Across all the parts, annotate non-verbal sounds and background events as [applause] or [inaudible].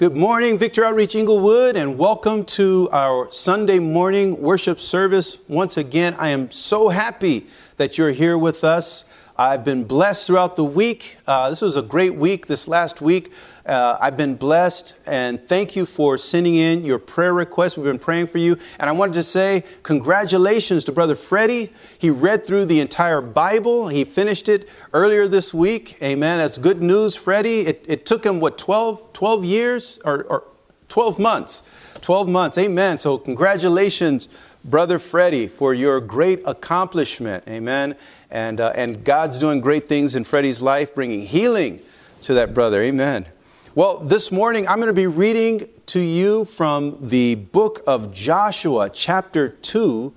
Good morning, Victory Outreach Inglewood, and welcome to our Sunday morning worship service. Once again, I am so happy that you're here with us. I've been blessed throughout the week. Uh, this was a great week this last week. Uh, I've been blessed, and thank you for sending in your prayer requests. We've been praying for you. And I wanted to say congratulations to Brother Freddie. He read through the entire Bible, he finished it earlier this week. Amen. That's good news, Freddie. It, it took him, what, 12, 12 years or, or 12 months? 12 months. Amen. So, congratulations, Brother Freddie, for your great accomplishment. Amen. And, uh, and God's doing great things in Freddie's life, bringing healing to that brother. Amen. Well, this morning I'm going to be reading to you from the book of Joshua, chapter 2,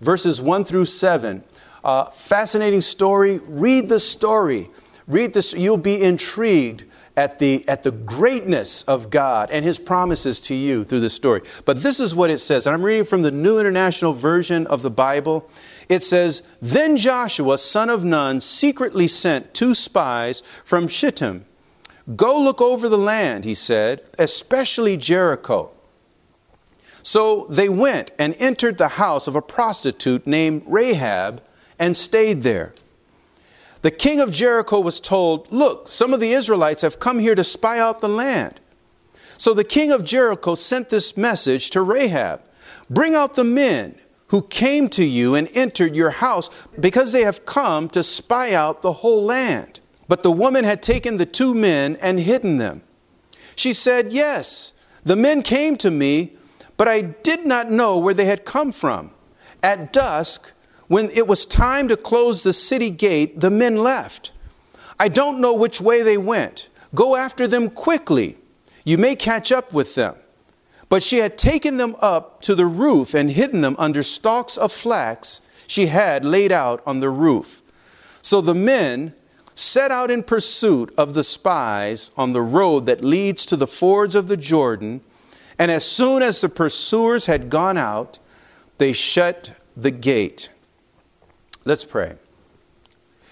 verses 1 through 7. Uh, fascinating story. Read the story. Read this. You'll be intrigued at the, at the greatness of God and His promises to you through this story. But this is what it says, and I'm reading from the New International Version of the Bible. It says, Then Joshua, son of Nun, secretly sent two spies from Shittim Go look over the land, he said, especially Jericho. So they went and entered the house of a prostitute named Rahab and stayed there. The king of Jericho was told, Look, some of the Israelites have come here to spy out the land. So the king of Jericho sent this message to Rahab Bring out the men who came to you and entered your house because they have come to spy out the whole land. But the woman had taken the two men and hidden them. She said, Yes, the men came to me, but I did not know where they had come from. At dusk, when it was time to close the city gate, the men left. I don't know which way they went. Go after them quickly. You may catch up with them. But she had taken them up to the roof and hidden them under stalks of flax she had laid out on the roof. So the men set out in pursuit of the spies on the road that leads to the fords of the Jordan. And as soon as the pursuers had gone out, they shut the gate. Let's pray.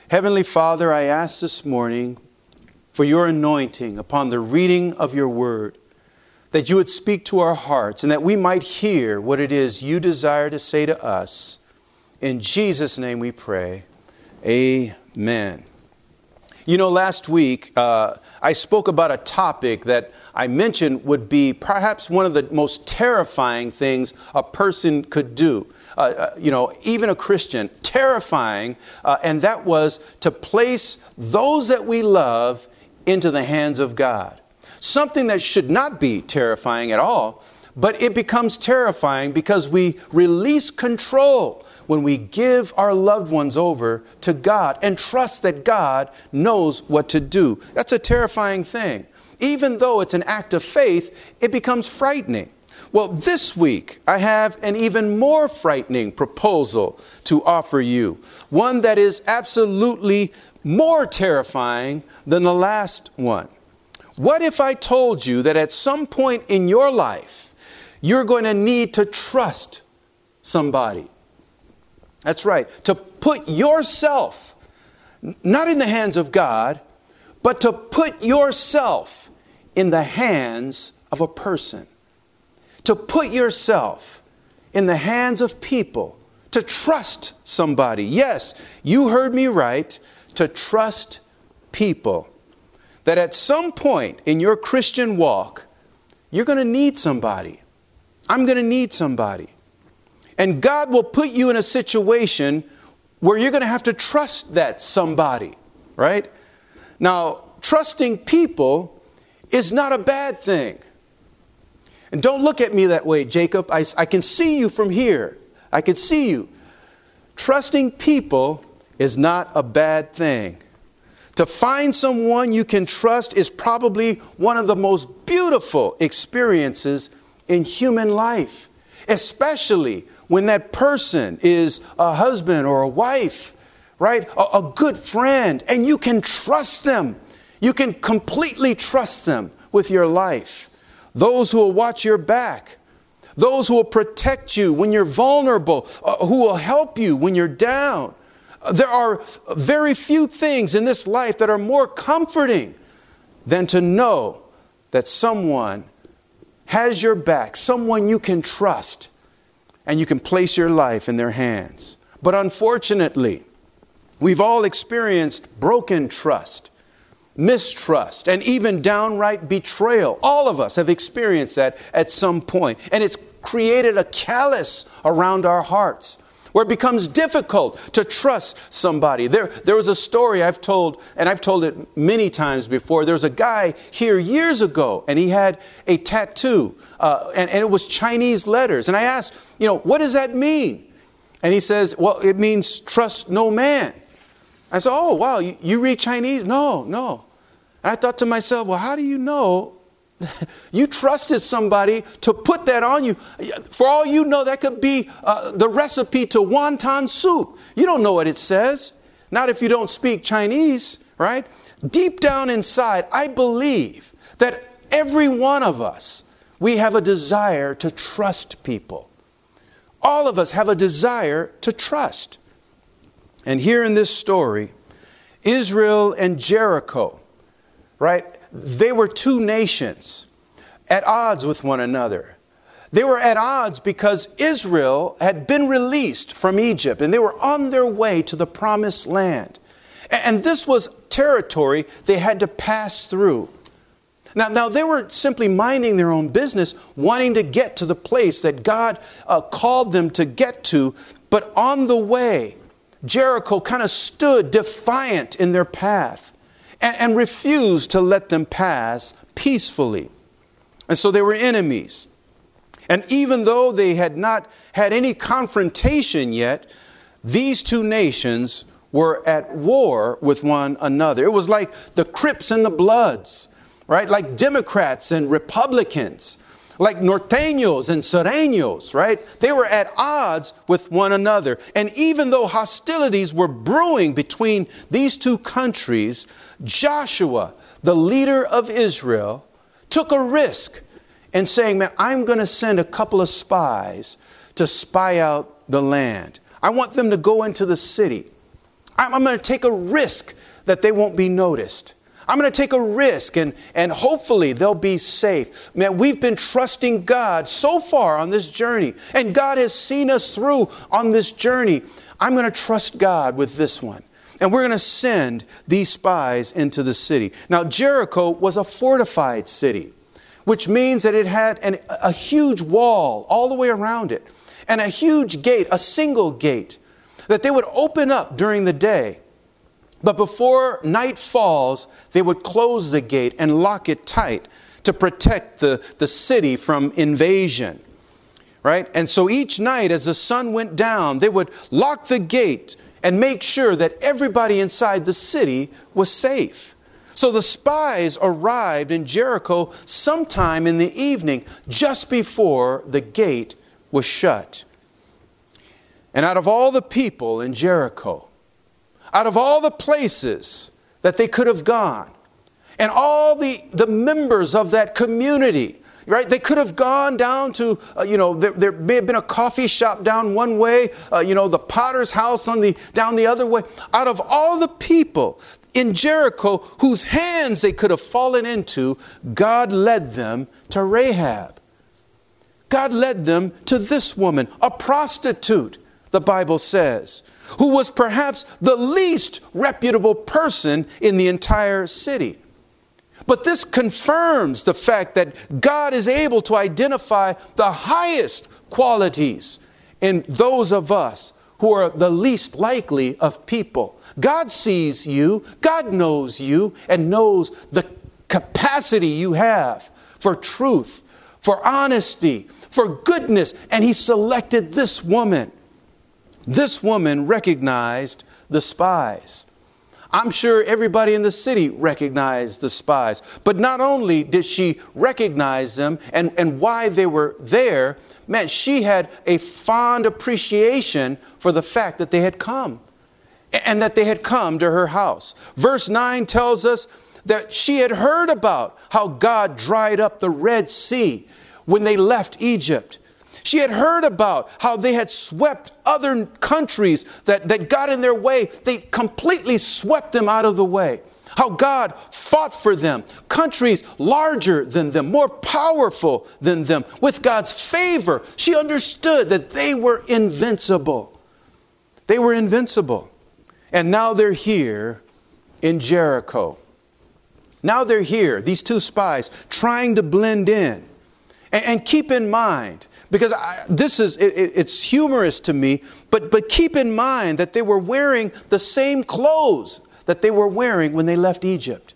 Heavenly Father, I ask this morning for your anointing upon the reading of your word, that you would speak to our hearts and that we might hear what it is you desire to say to us. In Jesus' name we pray. Amen. You know, last week uh, I spoke about a topic that I mentioned would be perhaps one of the most terrifying things a person could do. Uh, uh, you know, even a Christian, terrifying, uh, and that was to place those that we love into the hands of God. Something that should not be terrifying at all, but it becomes terrifying because we release control when we give our loved ones over to God and trust that God knows what to do. That's a terrifying thing. Even though it's an act of faith, it becomes frightening. Well, this week I have an even more frightening proposal to offer you. One that is absolutely more terrifying than the last one. What if I told you that at some point in your life, you're going to need to trust somebody? That's right. To put yourself, not in the hands of God, but to put yourself in the hands of a person. To put yourself in the hands of people. To trust somebody. Yes, you heard me right. To trust people. That at some point in your Christian walk, you're going to need somebody. I'm going to need somebody. And God will put you in a situation where you're going to have to trust that somebody, right? Now, trusting people is not a bad thing. And don't look at me that way, Jacob. I, I can see you from here. I can see you. Trusting people is not a bad thing. To find someone you can trust is probably one of the most beautiful experiences in human life, especially when that person is a husband or a wife, right? A, a, good friend, and you can trust them. You can completely trust them with your life. Those who will watch your back, those who will protect you when you're vulnerable, uh, who will help you when you're down. Uh, there are very few things in this life that are more comforting than to know that someone has your back, someone you can trust, and you can place your life in their hands. But unfortunately, we've all experienced broken trust, mistrust, and even downright betrayal. All of us have experienced that at some point, and it's created a callus around our hearts where it becomes difficult to trust somebody. There, there was a story I've told, and I've told it many times before. There was a guy here years ago, and he had a tattoo, uh, and, and it was Chinese letters. And I asked, you know, what does that mean? And he says, well, it means trust no man. I said, oh, wow, you, you read Chinese? No, no. And I thought to myself, well, how do you know [laughs] you trusted somebody to put that on you. For all you know, that could be uh, the recipe to wonton soup. You don't know what it says. Not if you don't speak Chinese, right? Deep down inside, I believe that every one of us, we have a desire to trust people. All of us have a desire to trust. And here in this story, Israel and Jericho, right? They were two nations at odds with one another. They were at odds because Israel had been released from Egypt and they were on their way to the promised land. And this was territory they had to pass through. Now, now they were simply minding their own business, wanting to get to the place that God uh, called them to get to, but on the way, Jericho kind of stood defiant in their path and, and refused to let them pass peacefully. And so they were enemies. And even though they had not had any confrontation yet, these two nations were at war with one another. It was like the Crips and the Bloods, right? Like Democrats and Republicans like norteños and sureños, right? They were at odds with one another. And even though hostilities were brewing between these two countries, Joshua, the leader of Israel, took a risk in saying, Man, I'm going to send a couple of spies to spy out the land. I want them to go into the city. I'm, I'm going to take a risk that they won't be noticed. I'm going to take a risk and, and hopefully they'll be safe. Man, we've been trusting God so far on this journey, and God has seen us through on this journey. I'm going to trust God with this one. And we're going to send these spies into the city. Now, Jericho was a fortified city, which means that it had an, a huge wall all the way around it, and a huge gate, a single gate, that they would open up during the day but before night falls, they would close the gate and lock it tight to protect the, the city from invasion. Right? And so each night, as the sun went down, they would lock the gate and make sure that everybody inside the city was safe. So the spies arrived in Jericho sometime in the evening, just before the gate was shut. And out of all the people in Jericho, out of all the places that they could have gone, and all the, the members of that community, right? They could have gone down to, uh, you know, there, there, may have been a coffee shop down one way, uh, you know, the potter's house on the, down the other way. Out of all the people in Jericho whose hands they could have fallen into, God led them to Rahab. God led them to this woman, a prostitute, the Bible says who was perhaps the least reputable person in the entire city. But this confirms the fact that God is able to identify the highest qualities in those of us who are the least likely of people. God sees you, God knows you, and knows the capacity you have for truth, for honesty, for goodness, and He selected this woman this woman recognized the spies. I'm sure everybody in the city recognized the spies. But not only did she recognize them and, and why they were there, man, she had a fond appreciation for the fact that they had come and that they had come to her house. Verse 9 tells us that she had heard about how God dried up the Red Sea when they left Egypt. She had heard about how they had swept other countries that, that got in their way. They completely swept them out of the way. how God fought for them, countries larger than them, more powerful than them, with God's favor. She understood that they were invincible. They were invincible. And now they're here in Jericho. Now they're here, these two spies, trying to blend in. And, and keep in mind, because I, this is, it, it's humorous to me, but, but keep in mind that they were wearing the same clothes that they were wearing when they left Egypt.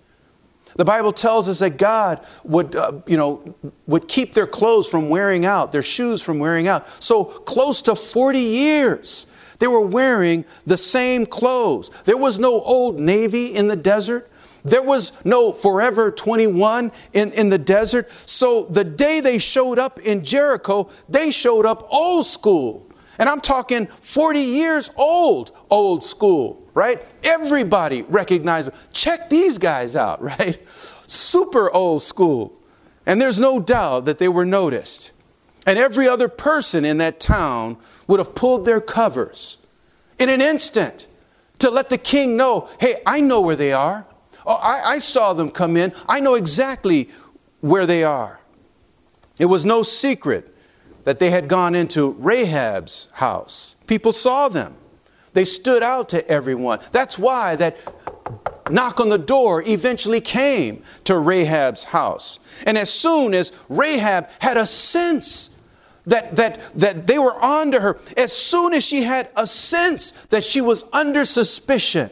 The Bible tells us that God would, uh, you know, would keep their clothes from wearing out, their shoes from wearing out. So close to 40 years, they were wearing the same clothes. There was no old navy in the desert. There was no Forever 21 in, in the desert. So the day they showed up in Jericho, they showed up old school. And I'm talking 40 years old, old school, right? Everybody recognized, them. check these guys out, [laughs] right? Super old school. And there's no doubt that they were noticed. And every other person in that town would have pulled their covers in an instant to let the king know hey, I know where they are. Oh, I, I saw them come in. I know exactly where they are. It was no secret that they had gone into Rahab's house. People saw them. They stood out to everyone. That's why that knock on the door eventually came to Rahab's house. And as soon as Rahab had a sense that, that, that they were onto her, as soon as she had a sense that she was under suspicion,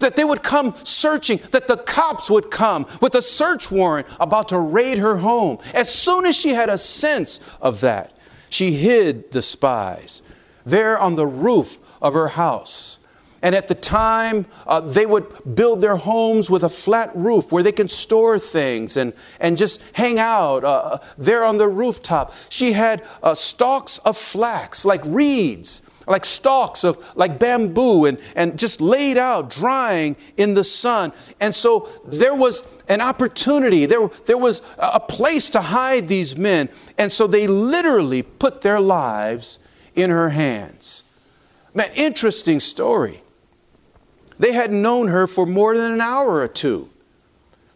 that they would come searching, that the cops would come with a search warrant about to raid her home. As soon as she had a sense of that, she hid the spies there on the roof of her house. And at the time, uh, they would build their homes with a flat roof where they can store things and, and just hang out uh, there on the rooftop. She had uh, stalks of flax, like reeds, like stalks of like bamboo and, and just laid out drying in the sun. And so there was an opportunity. There, there was a place to hide these men. And so they literally put their lives in her hands. Man interesting story. They hadn't known her for more than an hour or two.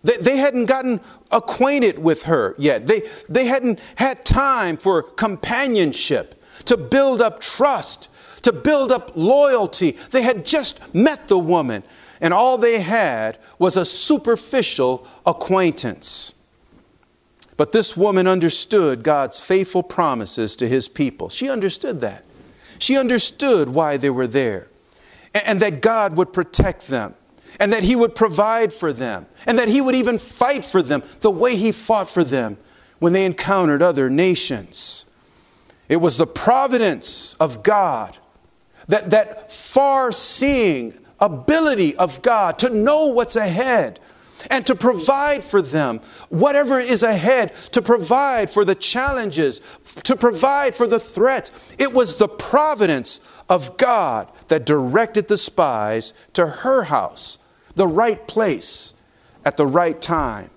They, they hadn't gotten acquainted with her yet. They, they hadn't had time for companionship to build up trust to build up loyalty. They had just met the woman, and all they had was a superficial acquaintance. But this woman understood God's faithful promises to his people. She understood that. She understood why they were there, and that God would protect them, and that he would provide for them, and that he would even fight for them the way he fought for them when they encountered other nations. It was the providence of God that, that far seeing ability of God to know what's ahead and to provide for them whatever is ahead, to provide for the challenges, to provide for the threats. It was the providence of God that directed the spies to her house, the right place, at the right time.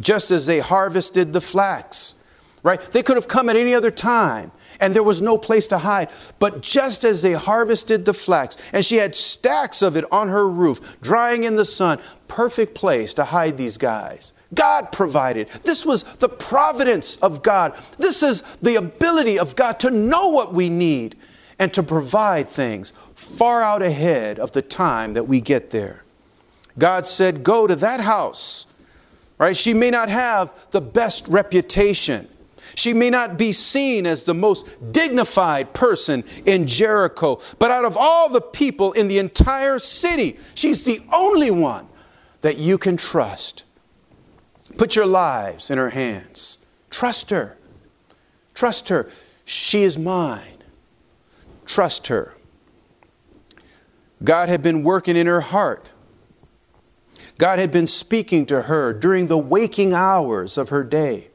Just as they harvested the flax, right? They could have come at any other time and there was no place to hide. But just as they harvested the flax, and she had stacks of it on her roof, drying in the sun, perfect place to hide these guys. God provided. This was the providence of God. This is the ability of God to know what we need and to provide things far out ahead of the time that we get there. God said, Go to that house. Right? She may not have the best reputation. She may not be seen as the most dignified person in Jericho, but out of all the people in the entire city, she's the only one that you can trust. Put your lives in her hands. Trust her. Trust her. She is mine. Trust her. God had been working in her heart. God had been speaking to her during the waking hours of her day.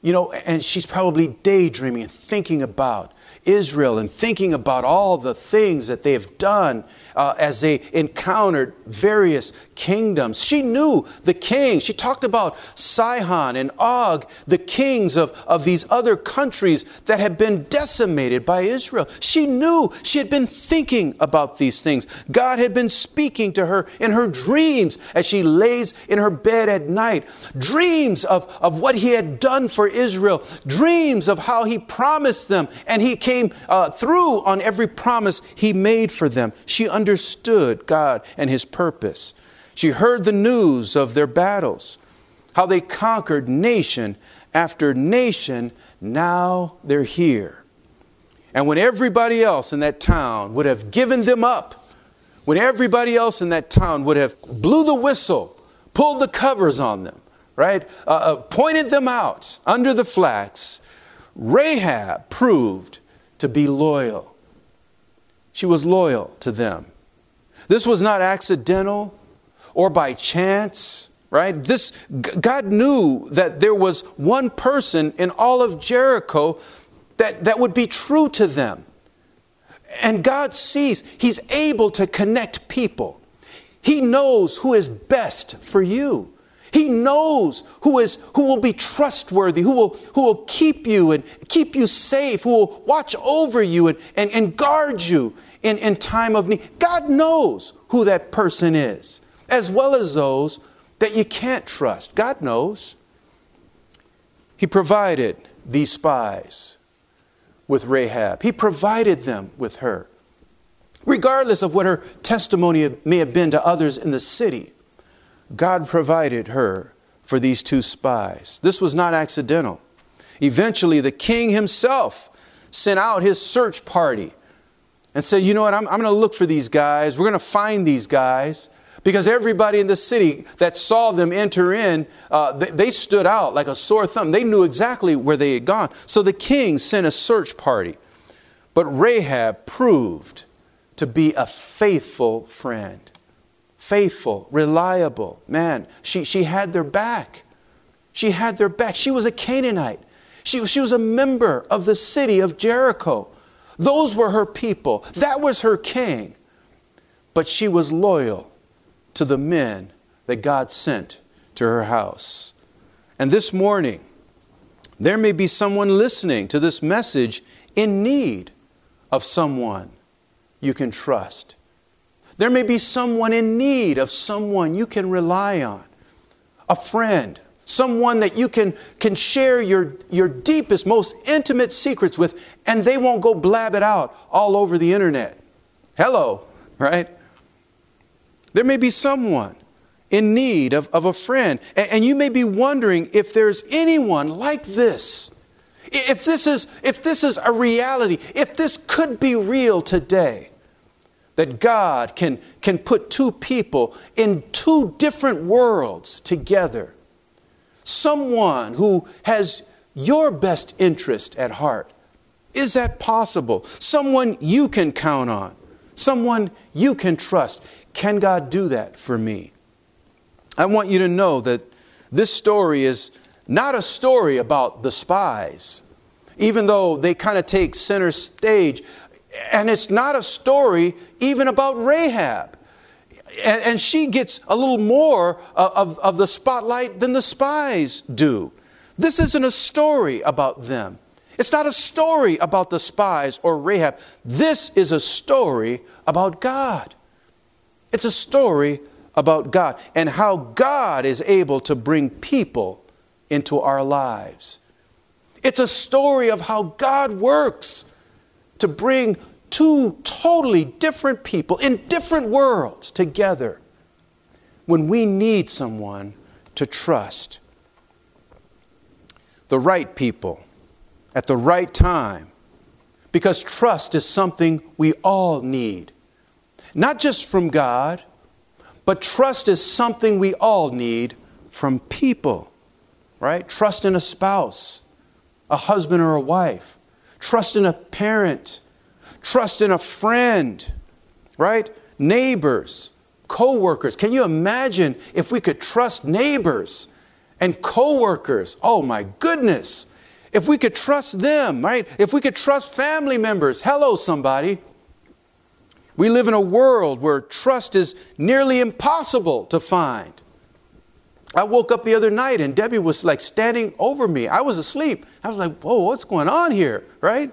You know, and she's probably daydreaming and thinking about Israel and thinking about all the things that they have done uh, as they encountered various kingdoms. She knew the king. She talked about Sihon and Og, the kings of, of these other countries that had been decimated by Israel. She knew she had been thinking about these things. God had been speaking to her in her dreams as she lays in her bed at night. Dreams of, of what he had done for Israel, dreams of how he promised them, and he came uh, through on every promise he made for them. She understood God and His purpose. She heard the news of their battles, how they conquered nation after nation. Now they're here. And when everybody else in that town would have given them up, when everybody else in that town would have blew the whistle, pulled the covers on them, right, uh, uh, pointed them out under the flags, Rahab proved to be loyal. She was loyal to them. This was not accidental or by chance, right? This God knew that there was one person in all of Jericho that, that would be true to them. And God sees, He's able to connect people. He knows who is best for you. He knows who is who will be trustworthy, who will who will keep you and keep you safe, who will watch over you and, and, and guard you in, in time of need. God knows who that person is, as well as those that you can't trust. God knows. He provided these spies with Rahab, He provided them with her. Regardless of what her testimony may have been to others in the city, God provided her for these two spies. This was not accidental. Eventually, the king himself sent out his search party and said, you know what, I'm, I'm going to look for these guys. We're going to find these guys. Because everybody in the city that saw them enter in, uh, they, they stood out like a sore thumb. They knew exactly where they had gone. So the king sent a search party. But Rahab proved to be a faithful friend. Faithful, reliable. Man, she, she had their back. She had their back. She was a Canaanite. She, she was a member of the city of Jericho. Those were her people. That was her king. But she was loyal to the men that God sent to her house. And this morning, there may be someone listening to this message in need of someone you can trust. There may be someone in need of someone you can rely on, a friend, someone that you can, can share your, your deepest, most intimate secrets with, and they won't go blab it out all over the internet. Hello, right? There may be someone in need of, of a friend, and, and you may be wondering if there's anyone like this. If this, is, if this is a reality, if this could be real today, that God can, can put two people in two different worlds together someone who has your best interest at heart. Is that possible? Someone you can count on, someone you can trust. Can God do that for me? I want you to know that this story is not a story about the spies, even though they kind of take center stage. And it's not a story even about Rahab and, and she gets a little more of, of the spotlight than the spies do. This isn't a story about them. It's not a story about the spies or Rahab. This is a story about God. It's a story about God and how God is able to bring people into our lives. It's a story of how God works to bring two totally different people in different worlds together when we need someone to trust. The right people at the right time. Because trust is something we all need. Not just from God, but trust is something we all need from people, right? Trust in a spouse, a husband or a wife, trust in a parent, trust in a friend, right? Neighbors, co-workers. Can you imagine if we could trust neighbors and co-workers? Oh my goodness. if we could trust them, right? If we could trust family members, hello, somebody. We live in a world where trust is nearly impossible to find. I woke up the other night and Debbie was like standing over me. I was asleep. I was like, whoa, what's going on here, right?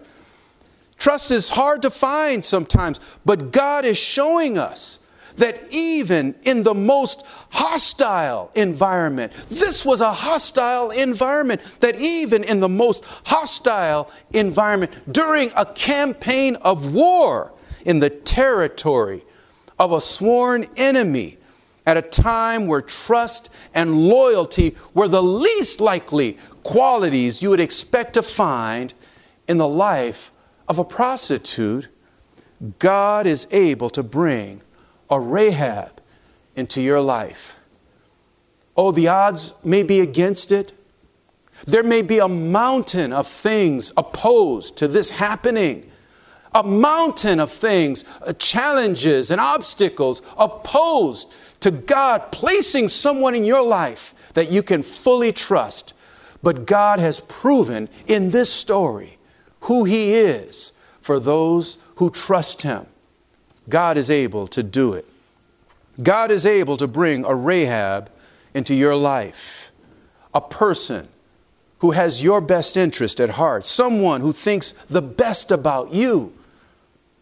Trust is hard to find sometimes, but God is showing us that even in the most hostile environment, this was a hostile environment, that even in the most hostile environment, during a campaign of war in the territory of a sworn enemy, at a time where trust and loyalty were the least likely qualities you would expect to find in the life of a prostitute, God is able to bring a Rahab into your life. Oh, the odds may be against it. There may be a mountain of things opposed to this happening. A mountain of things, uh, challenges and obstacles opposed to God placing someone in your life that you can fully trust. But God has proven in this story who He is for those who trust Him. God is able to do it. God is able to bring a Rahab into your life, a person who has your best interest at heart, someone who thinks the best about you,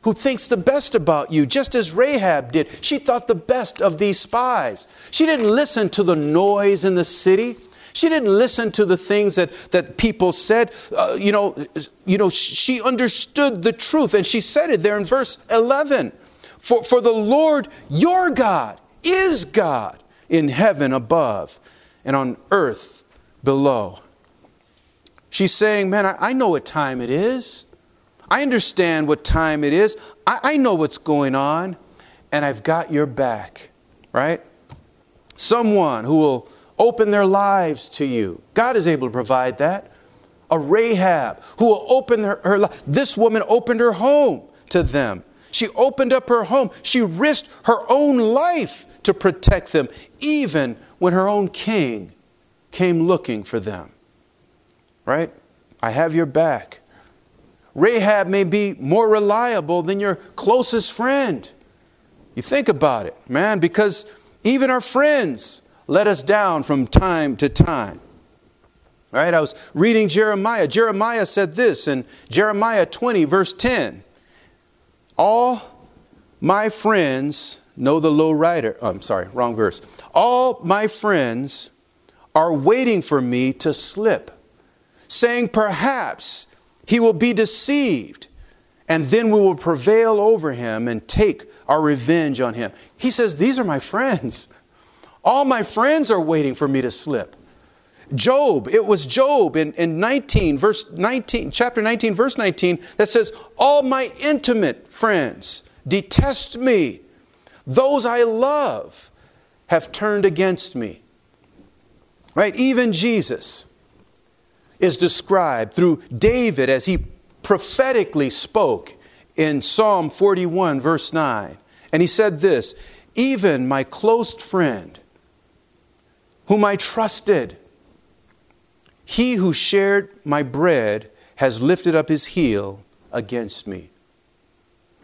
who thinks the best about you, just as Rahab did. She thought the best of these spies. She didn't listen to the noise in the city. She didn't listen to the things that, that people said. Uh, you, know, you know, she understood the truth, and she said it there in verse 11. For, for the Lord your God is God in heaven above and on earth below. She's saying, Man, I, I know what time it is. I understand what time it is. I, I know what's going on, and I've got your back, right? Someone who will open their lives to you. God is able to provide that. A Rahab who will open her, her This woman opened her home to them. She opened up her home. She risked her own life to protect them, even when her own king came looking for them. Right? I have your back. Rahab may be more reliable than your closest friend. You think about it, man, because even our friends let us down from time to time. Right? I was reading Jeremiah. Jeremiah said this in Jeremiah 20, verse 10. All my friends know the low rider. Oh, I'm sorry, wrong verse. All my friends are waiting for me to slip, saying, Perhaps he will be deceived, and then we will prevail over him and take our revenge on him. He says, These are my friends. All my friends are waiting for me to slip. Job, it was Job in, in 19, verse 19, chapter 19, verse 19, that says, All my intimate friends detest me. Those I love have turned against me. Right? Even Jesus is described through David as he prophetically spoke in Psalm 41, verse 9. And he said this Even my close friend, whom I trusted, he who shared my bread has lifted up his heel against me.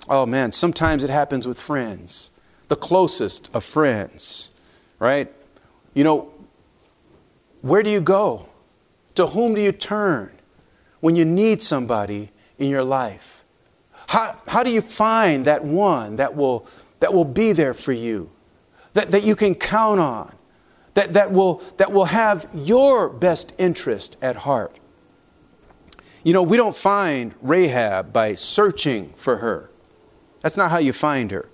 Oh man, sometimes it happens with friends, the closest of friends, right? You know, where do you go? To whom do you turn when you need somebody in your life? How, how do you find that one that will, that will be there for you, that, that you can count on, that, that, will, that will have your best interest at heart? You know, we don't find Rahab by searching for her. That's not how you find her.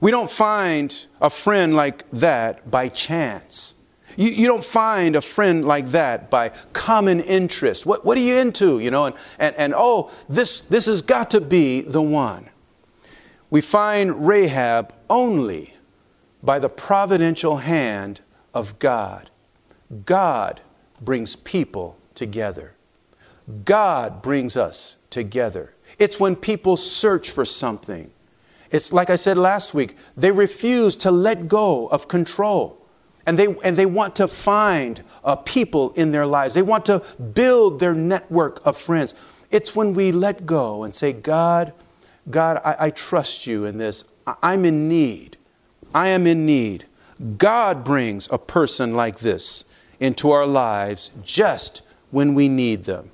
We don't find a friend like that by chance. You, you don't find a friend like that by common interest. What, what are you into? You know, and, and, and oh, this, this has got to be the one. We find Rahab only by the providential hand of God. God brings people together. God brings us together. It's when people search for something. It's like I said last week, they refuse to let go of control. And they, and they want to find uh, people in their lives. They want to build their network of friends. It's when we let go and say, God, God, I, I trust you in this. I, I'm in need. I am in need. God brings a person like this into our lives just when we need them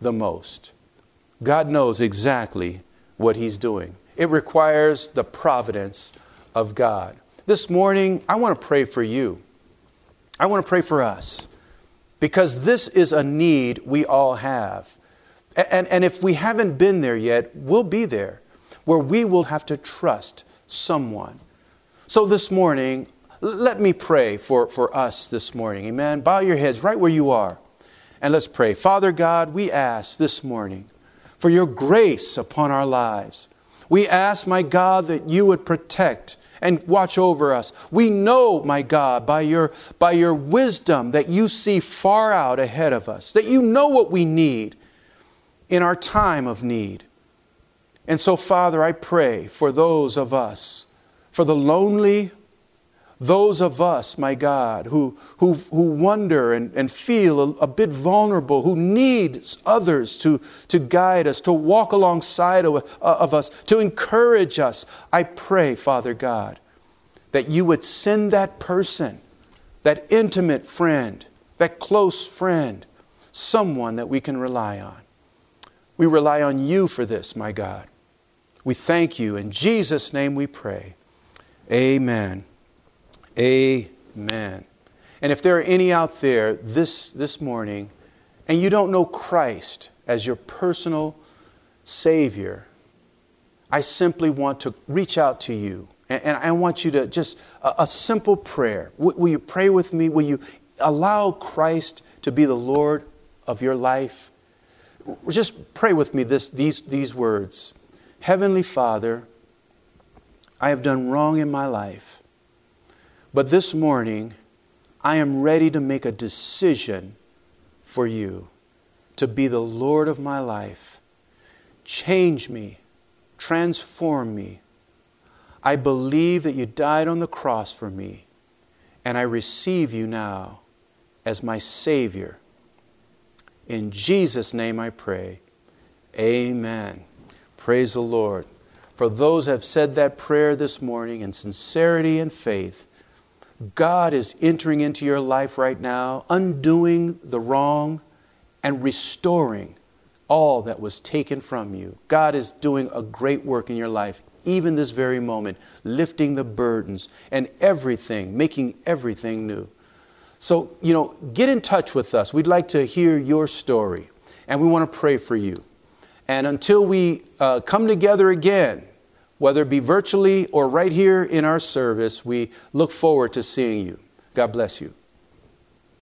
the most. God knows exactly what He's doing. It requires the providence of God. This morning, I want to pray for you. I want to pray for us because this is a need we all have. And, and if we haven't been there yet, we'll be there where we will have to trust someone. So this morning, let me pray for, for us this morning. Amen. Bow your heads right where you are and let's pray. Father God, we ask this morning for your grace upon our lives. We ask, my God, that you would protect and watch over us. We know, my God, by your, by your wisdom that you see far out ahead of us, that you know what we need in our time of need. And so, Father, I pray for those of us, for the lonely, those of us, my God, who, who, who wonder and, and feel a, a, bit vulnerable, who need others to, to guide us, to walk alongside of, uh, of us, to encourage us, I pray, Father God, that you would send that person, that intimate friend, that close friend, someone that we can rely on. We rely on you for this, my God. We thank you. In Jesus' name we pray. Amen. Amen. And if there are any out there this, this morning and you don't know Christ as your personal Savior, I simply want to reach out to you. And, and I want you to just, a, a simple prayer. W- will you pray with me? Will you allow Christ to be the Lord of your life? Just pray with me this, these, these words Heavenly Father, I have done wrong in my life. But this morning, I am ready to make a decision for you to be the Lord of my life. Change me, transform me. I believe that you died on the cross for me, and I receive you now as my Savior. In Jesus' name I pray. Amen. Praise the Lord. For those have said that prayer this morning in sincerity and faith, God is entering into your life right now, undoing the wrong and restoring all that was taken from you. God is doing a great work in your life, even this very moment, lifting the burdens and everything, making everything new. So, you know, get in touch with us. We'd like to hear your story, and we want to pray for you. And until we uh, come together again, whether it be virtually or right here in our service, we look forward to seeing you. God bless you.